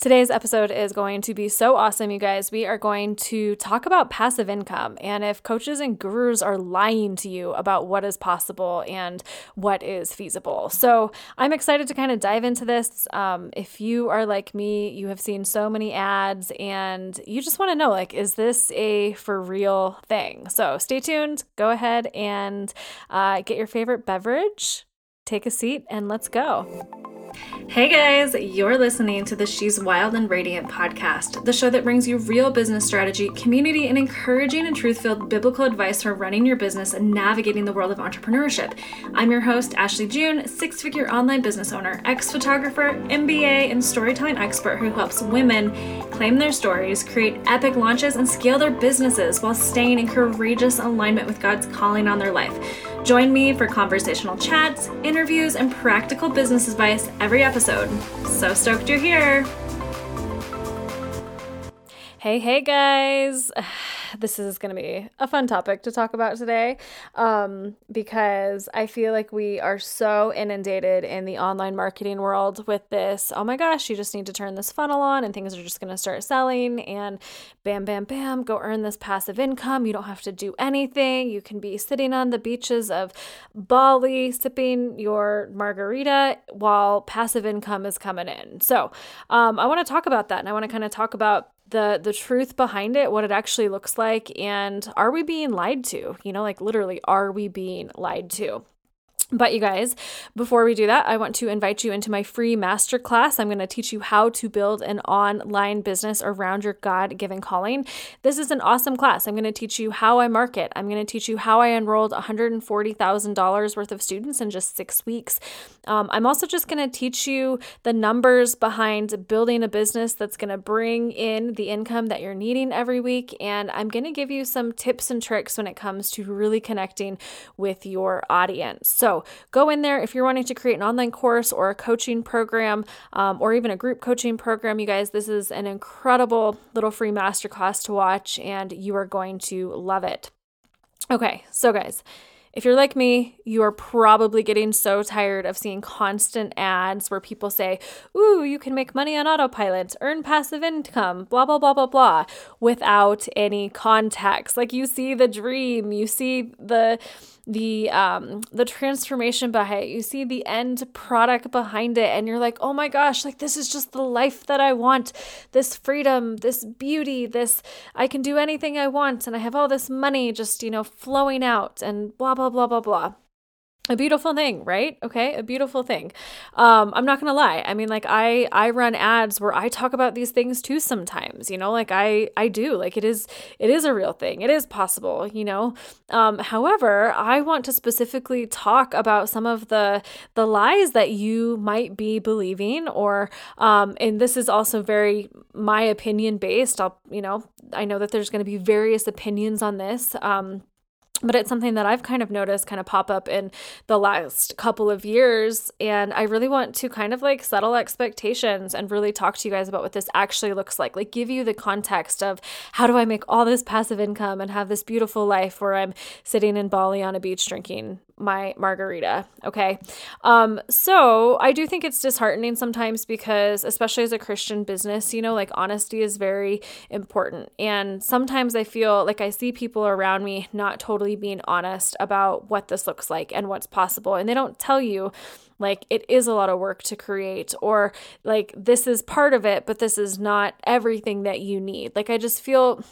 Today's episode is going to be so awesome, you guys. We are going to talk about passive income and if coaches and gurus are lying to you about what is possible and what is feasible. So, I'm excited to kind of dive into this. Um, if you are like me, you have seen so many ads and you just want to know like, is this a for real thing? So, stay tuned. Go ahead and uh, get your favorite beverage, take a seat, and let's go. Hey guys, you're listening to the She's Wild and Radiant podcast, the show that brings you real business strategy, community, and encouraging and truth filled biblical advice for running your business and navigating the world of entrepreneurship. I'm your host, Ashley June, six figure online business owner, ex photographer, MBA, and storytelling expert who helps women claim their stories, create epic launches, and scale their businesses while staying in courageous alignment with God's calling on their life. Join me for conversational chats, interviews, and practical business advice every episode. So stoked you're here! Hey, hey guys! this is going to be a fun topic to talk about today um, because I feel like we are so inundated in the online marketing world with this. Oh my gosh, you just need to turn this funnel on and things are just going to start selling and bam, bam, bam, go earn this passive income. You don't have to do anything. You can be sitting on the beaches of Bali sipping your margarita while passive income is coming in. So um, I want to talk about that and I want to kind of talk about the the truth behind it, what it actually looks like, and are we being lied to? You know, like literally, are we being lied to? But you guys, before we do that, I want to invite you into my free masterclass. I'm going to teach you how to build an online business around your God given calling. This is an awesome class. I'm going to teach you how I market. I'm going to teach you how I enrolled $140,000 worth of students in just six weeks. Um, I'm also just going to teach you the numbers behind building a business that's going to bring in the income that you're needing every week. And I'm going to give you some tips and tricks when it comes to really connecting with your audience. So, go in there if you're wanting to create an online course or a coaching program um, or even a group coaching program. You guys, this is an incredible little free masterclass to watch, and you are going to love it. Okay, so guys, if you're like me, you are probably getting so tired of seeing constant ads where people say, Ooh, you can make money on autopilot, earn passive income, blah, blah, blah, blah, blah, without any context. Like you see the dream, you see the the um the transformation behind it you see the end product behind it and you're like oh my gosh like this is just the life that i want. This freedom this beauty this i can do anything i want and i have all this money just you know flowing out and blah blah blah blah blah a beautiful thing right? Okay a beautiful thing. Um i'm not gonna lie. I mean like i i run ads where i talk about these things too sometimes you know? Like i i do. Like it is it is a real thing. It is possible you know? Um however i want to specifically talk about some of the the lies that you might be believing or um and this is also very my opinion based. I'll you know i know that there's to be various opinions on this. Um but it's something that I've kind of noticed kind of pop up in the last couple of years. And I really want to kind of like settle expectations and really talk to you guys about what this actually looks like. Like, give you the context of how do I make all this passive income and have this beautiful life where I'm sitting in Bali on a beach drinking my margarita. Okay. Um, so I do think it's disheartening sometimes because, especially as a Christian business, you know, like honesty is very important. And sometimes I feel like I see people around me not totally being honest about what this looks like and what's possible. And they don't tell you like it is a lot of work to create or like this is part of it but this is not everything that you need like i just feel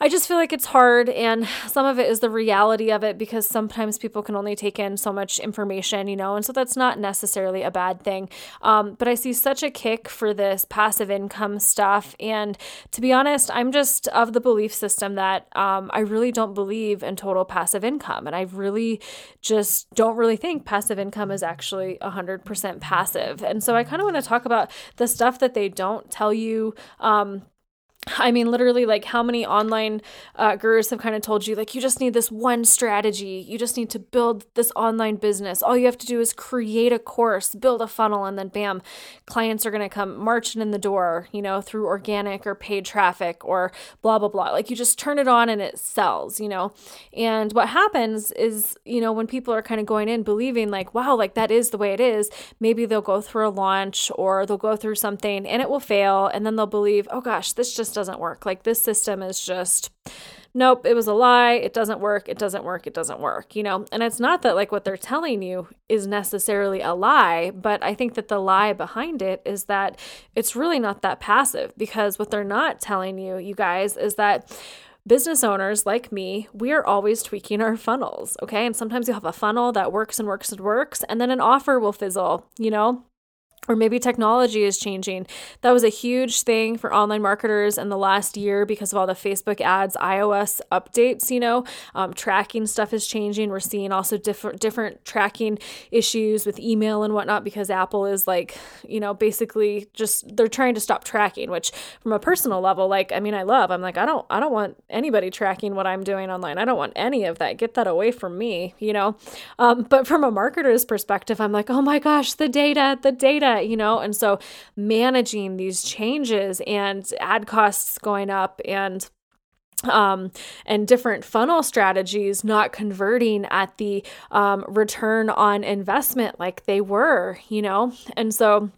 I just feel like it's hard, and some of it is the reality of it because sometimes people can only take in so much information, you know, and so that's not necessarily a bad thing. Um, but I see such a kick for this passive income stuff, and to be honest, I'm just of the belief system that um, I really don't believe in total passive income, and I really just don't really think passive income is actually 100% passive. And so I kind of want to talk about the stuff that they don't tell you. Um, I mean, literally, like how many online uh, gurus have kind of told you, like, you just need this one strategy. You just need to build this online business. All you have to do is create a course, build a funnel, and then bam, clients are going to come marching in the door, you know, through organic or paid traffic or blah, blah, blah. Like, you just turn it on and it sells, you know. And what happens is, you know, when people are kind of going in believing, like, wow, like that is the way it is, maybe they'll go through a launch or they'll go through something and it will fail. And then they'll believe, oh gosh, this just doesn't work. Like this system is just nope, it was a lie. It doesn't work. It doesn't work. It doesn't work, you know? And it's not that like what they're telling you is necessarily a lie, but I think that the lie behind it is that it's really not that passive because what they're not telling you, you guys, is that business owners like me, we are always tweaking our funnels, okay? And sometimes you have a funnel that works and works and works, and then an offer will fizzle, you know? Or maybe technology is changing. That was a huge thing for online marketers in the last year because of all the Facebook ads, iOS updates. You know, um, tracking stuff is changing. We're seeing also different different tracking issues with email and whatnot because Apple is like, you know, basically just they're trying to stop tracking. Which, from a personal level, like I mean, I love. I'm like, I don't, I don't want anybody tracking what I'm doing online. I don't want any of that. Get that away from me. You know, um, but from a marketer's perspective, I'm like, oh my gosh, the data, the data you know? And so managing these changes and ad costs going up and um, and different funnel strategies not converting at the um, return on investment like they were, you know? And so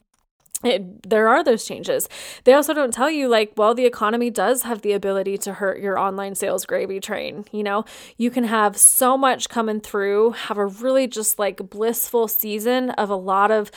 it, there are those changes. They also don't tell you, like, well, the economy does have the ability to hurt your online sales gravy train. You know, you can have so much coming through, have a really just like blissful season of a lot of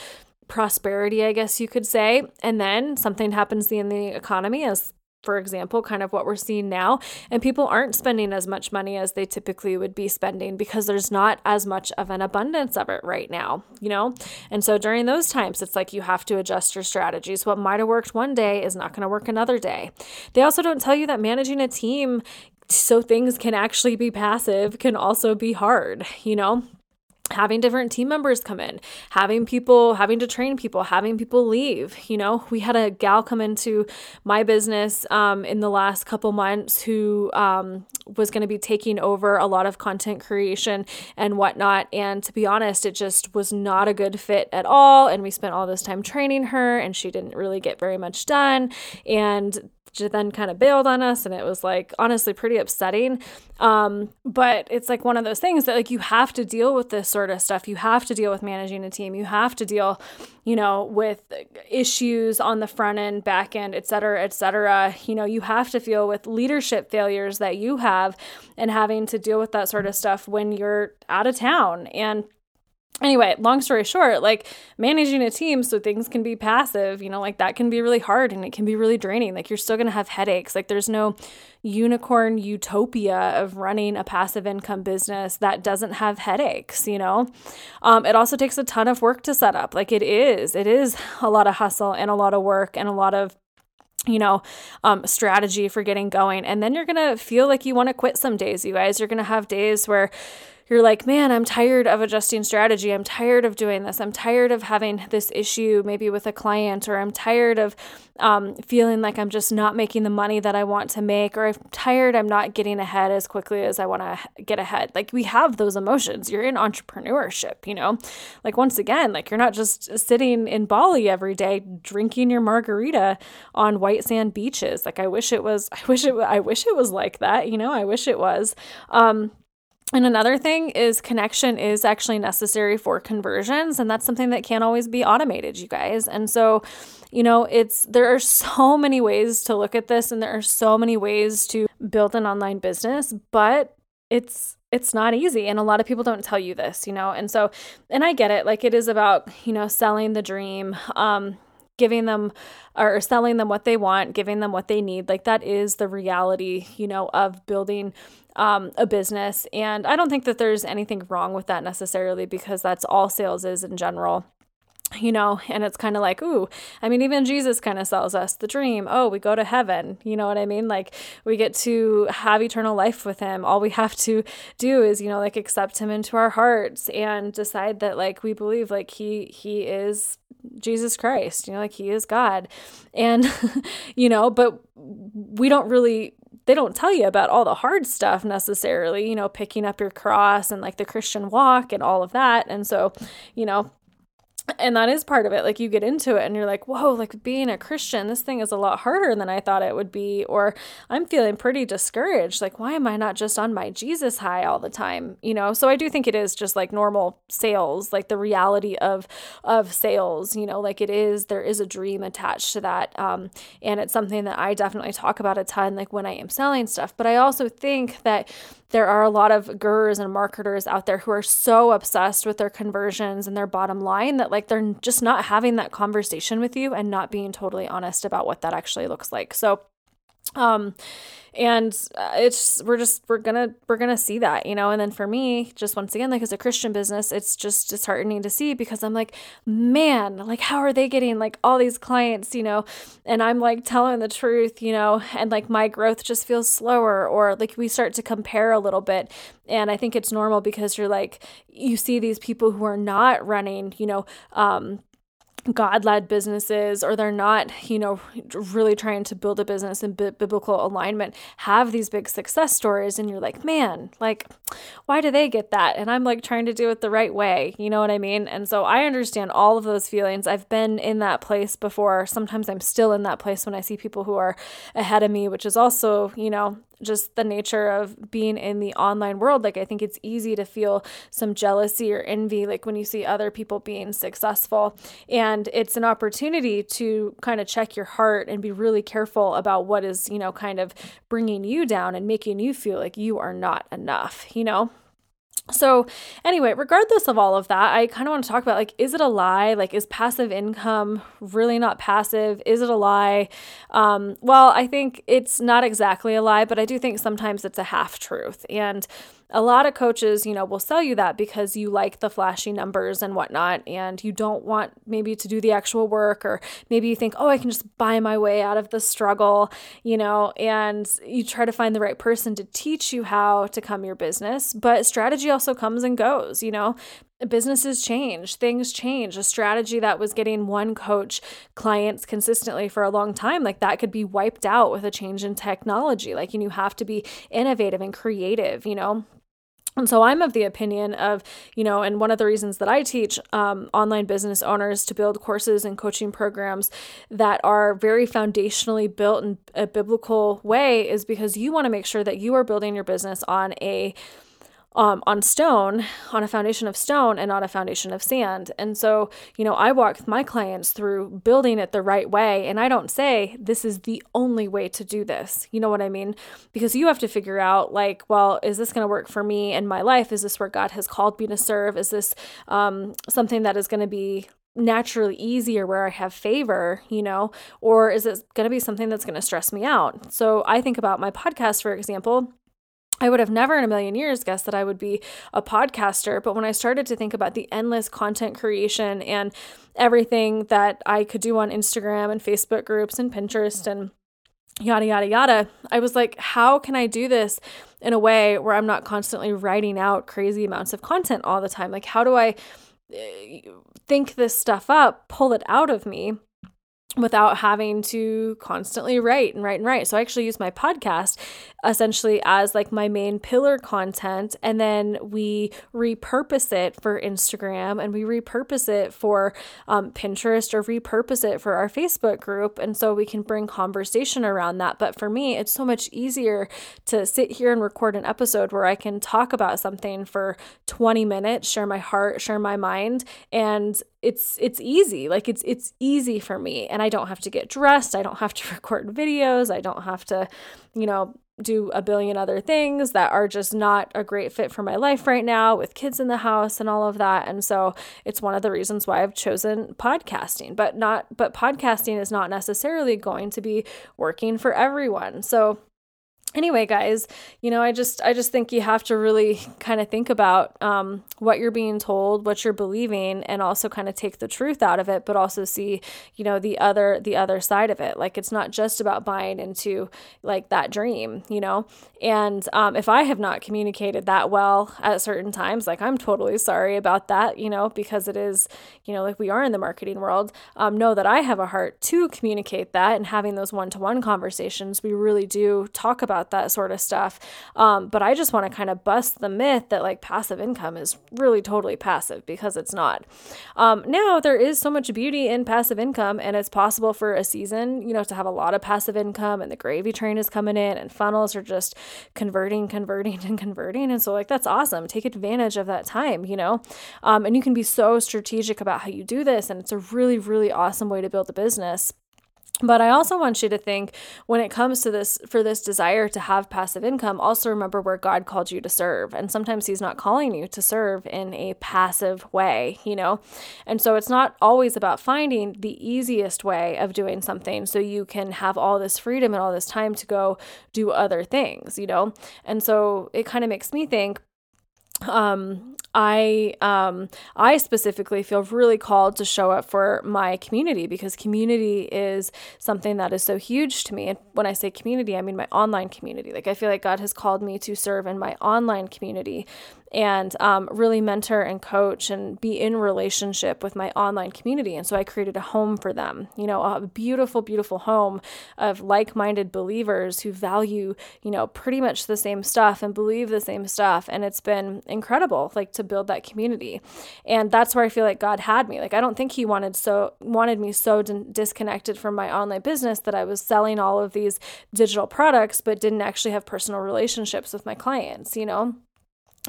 prosperity, I guess you could say. And then something happens in the economy, as for example, kind of what we're seeing now, and people aren't spending as much money as they typically would be spending because there's not as much of an abundance of it right now, you know? And so during those times, it's like you have to adjust your strategies. What might have worked one day is not going to work another day. They also don't tell you that managing a team so things can actually be passive can also be hard, you know? Having different team members come in, having people, having to train people, having people leave. You know, we had a gal come into my business um, in the last couple months who um, was going to be taking over a lot of content creation and whatnot. And to be honest, it just was not a good fit at all. And we spent all this time training her, and she didn't really get very much done. And then kind of bailed on us and it was like honestly pretty upsetting. Um, but it's like one of those things that like you have to deal with this sort of stuff. You have to deal with managing a team. You have to deal you know with issues on the front end back end et cetera et cetera. You know you have to deal with leadership failures that you have and having to deal with that sort of stuff when you're out of town. And anyway, long story short, like managing a team so things can be passive, you know, like that can be really hard and it can be really draining. Like you're still going to have headaches. Like there's no unicorn utopia of running a passive income business that doesn't have headaches, you know? Um, it also takes a ton of work to set up. Like it is, it is a lot of hustle and a lot of work and a lot of you know, um, strategy for getting going. And then you're going to feel like you want to quit some days, you guys. You're going to have days where you're like, man, I'm tired of adjusting strategy. I'm tired of doing this. I'm tired of having this issue maybe with a client, or I'm tired of um, feeling like I'm just not making the money that I want to make, or I'm tired I'm not getting ahead as quickly as I want to get ahead. Like we have those emotions. You're in entrepreneurship, you know? Like once again, like you're not just sitting in Bali every day drinking your margarita on white sand beaches. Like I wish it was I wish it I wish it was like that, you know? I wish it was. Um and another thing is connection is actually necessary for conversions, and that's something that can't always be automated, you guys. And so, you know, it's there are so many ways to look at this, and there are so many ways to build an online business, but it's it's not easy and a lot of people don't tell you this you know and so and i get it like it is about you know selling the dream um giving them or selling them what they want, giving them what they need. Like that is the reality, you know, of building um, a business. And I don't think that there's anything wrong with that necessarily because that's all sales is in general. you know, and it's kind of like, ooh, I mean, even Jesus kind of sells us the dream. Oh, we go to heaven. You know what I mean? Like, we get to have eternal life with him. All we have to do is, you know, like accept him into our hearts and decide that, like, we believe, like, he, he is Jesus Christ, you know, like, he is God. And, you know, but we don't really they don't tell you about all the hard stuff necessarily, you know, picking up your cross and like the Christian walk and all of that. And so, you know, and that is part of it. Like you get into it and you're like whoa like being a christian this thing is a lot harder than i thought it would be. Or i'm feeling pretty discouraged. Like why am i not just on my jesus high all the time? You know? So i do think it is just like normal sales like the reality of of sales you know? Like it is there is a dream attached to that um, and it's something that i definitely talk about a ton like when i am selling stuff. But i also think that there are a lot of gurus and marketers out there who are so obsessed with their conversions and their bottom line that like they're just not having that conversation with you and not being totally honest about what that actually looks like. So um and uh, it's we're just we're gonna we're gonna see that you know? And then for me just once again like as a christian business it's just disheartening to see because i'm like man like how are they getting like all these clients you know? And i'm like telling the truth you know? And like my growth just feels slower or like we start to compare a little bit. And i think it's normal because you're like you see these people who are not running you know? Um God led businesses or they're not, you know, really trying to build a business in b- biblical alignment have these big success stories. And you're like, man, like, why do they get that? And I'm like trying to do it the right way. You know what I mean? And so I understand all of those feelings. I've been in that place before. Sometimes I'm still in that place when I see people who are ahead of me, which is also, you know, just the nature of being in the online world. Like, I think it's easy to feel some jealousy or envy, like when you see other people being successful. And it's an opportunity to kind of check your heart and be really careful about what is, you know, kind of bringing you down and making you feel like you are not enough, you know? So, anyway, regardless of all of that, I kind of want to talk about like, is it a lie? Like, is passive income really not passive? Is it a lie? Um, well, I think it's not exactly a lie, but I do think sometimes it's a half truth. And a lot of coaches, you know, will sell you that because you like the flashy numbers and whatnot, and you don't want maybe to do the actual work, or maybe you think, oh, I can just buy my way out of the struggle, you know, and you try to find the right person to teach you how to come your business. But strategy also comes and goes, you know, businesses change, things change. A strategy that was getting one coach clients consistently for a long time, like that could be wiped out with a change in technology. Like, and you have to be innovative and creative, you know? And so I'm of the opinion of, you know, and one of the reasons that I teach um, online business owners to build courses and coaching programs that are very foundationally built in a biblical way is because you want to make sure that you are building your business on a um, on stone, on a foundation of stone and not a foundation of sand. And so, you know, I walk my clients through building it the right way. And I don't say this is the only way to do this. You know what I mean? Because you have to figure out, like, well, is this going to work for me in my life? Is this where God has called me to serve? Is this um, something that is going to be naturally easier where I have favor, you know, or is it going to be something that's going to stress me out? So I think about my podcast, for example. I would have never in a million years guessed that I would be a podcaster. But when I started to think about the endless content creation and everything that I could do on Instagram and Facebook groups and Pinterest and yada, yada, yada, I was like, how can I do this in a way where I'm not constantly writing out crazy amounts of content all the time? Like, how do I eh, think this stuff up, pull it out of me? Without having to constantly write and write and write. So I actually use my podcast essentially as like my main pillar content and then we repurpose it for Instagram and we repurpose it for um, Pinterest or repurpose it for our Facebook group and so we can bring conversation around that. But for me, it's so much easier to sit here and record an episode where I can talk about something for 20 minutes, share my heart, share my mind and it's it's easy. Like it's it's easy for me and i don't have to get dressed. I don't have to record videos. I don't have to you know do a billion other things that are just not a great fit for my life right now with kids in the house and all of that. And so it's one of the reasons why I've chosen podcasting but not but podcasting is not necessarily going to be working for everyone. So anyway guys you know i just i just think you have to really kind of think about um, what you're being told what you're believing and also kind of take the truth out of it but also see you know the other the other side of it. Like it's not just about buying into like that dream you know? And um, if i have not communicated that well at certain times like i'm totally sorry about that you know because it is you know like we are in the marketing world. Um, know that i have a heart to communicate that and having those one-to-one conversations we really do talk about about that sort of stuff. Um, but I just want to kind of bust the myth that like passive income is really totally passive because it's not. Um, now, there is so much beauty in passive income, and it's possible for a season, you know, to have a lot of passive income, and the gravy train is coming in, and funnels are just converting, converting, and converting. And so, like, that's awesome. Take advantage of that time, you know? Um, and you can be so strategic about how you do this, and it's a really, really awesome way to build a business. But I also want you to think when it comes to this, for this desire to have passive income, also remember where God called you to serve. And sometimes He's not calling you to serve in a passive way, you know? And so it's not always about finding the easiest way of doing something so you can have all this freedom and all this time to go do other things, you know? And so it kind of makes me think um I um I specifically feel really called to show up for my community because community is something that is so huge to me. And when I say community, I mean my online community. Like I feel like God has called me to serve in my online community and um, really mentor and coach and be in relationship with my online community. And so I created a home for them, you know, a beautiful, beautiful home of like minded believers who value, you know, pretty much the same stuff and believe the same stuff. And it's been incredible, like to build that community. And that's where I feel like God had me. Like, I don't think He wanted so, wanted me so d- disconnected from my online business that I was selling all of these digital products, but didn't actually have personal relationships with my clients, you know?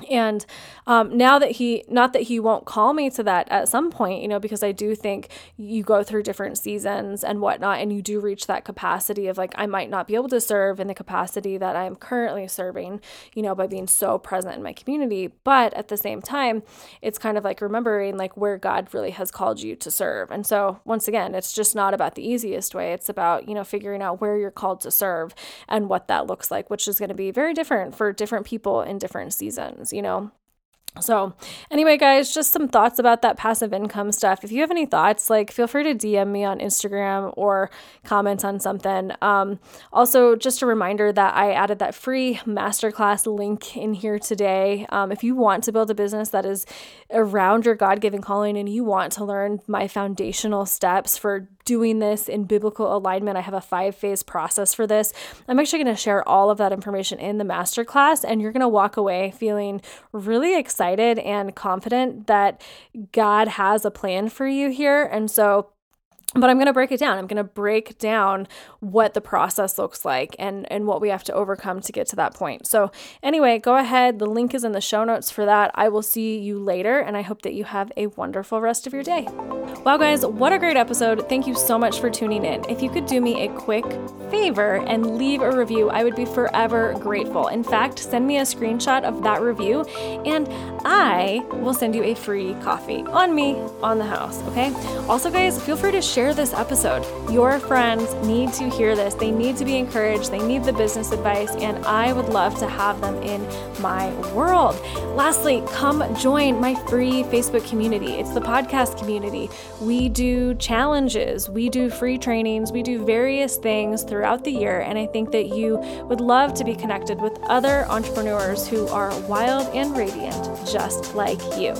And um, now that he not that he won't call me to that at some point you know because i do think you go through different seasons and whatnot and you do reach that capacity of like i might not be able to serve in the capacity that i'm currently serving you know by being so present in my community. But at the same time it's kind of like remembering like where god really has called you to serve. And so once again it's just not about the easiest way. It's about you know figuring out where you're called to serve and what that looks like which is going to be very different for different people in different seasons you know? So, anyway, guys, just some thoughts about that passive income stuff. If you have any thoughts, like feel free to DM me on Instagram or comment on something. Um, also, just a reminder that I added that free masterclass link in here today. Um, if you want to build a business that is around your God given calling and you want to learn my foundational steps for doing this in biblical alignment. I have a five phase process for this. I'm actually going to share all of that information in the masterclass, and you're going to walk away feeling really excited and confident that God has a plan for you here. And so, but I'm going to break it down. I'm going to break down what the process looks like and and what we have to overcome to get to that point. So, anyway, go ahead. The link is in the show notes for that. I will see you later and I hope that you have a wonderful rest of your day. Wow, guys, what a great episode. Thank you so much for tuning in. If you could do me a quick favor and leave a review, I would be forever grateful. In fact, send me a screenshot of that review and I will send you a free coffee on me on the house, okay? Also, guys, feel free to share share this episode. Your friends need to hear this. They need to be encouraged. They need the business advice, and I would love to have them in my world. Lastly, come join my free Facebook community. It's the podcast community. We do challenges, we do free trainings, we do various things throughout the year, and I think that you would love to be connected with other entrepreneurs who are wild and radiant just like you.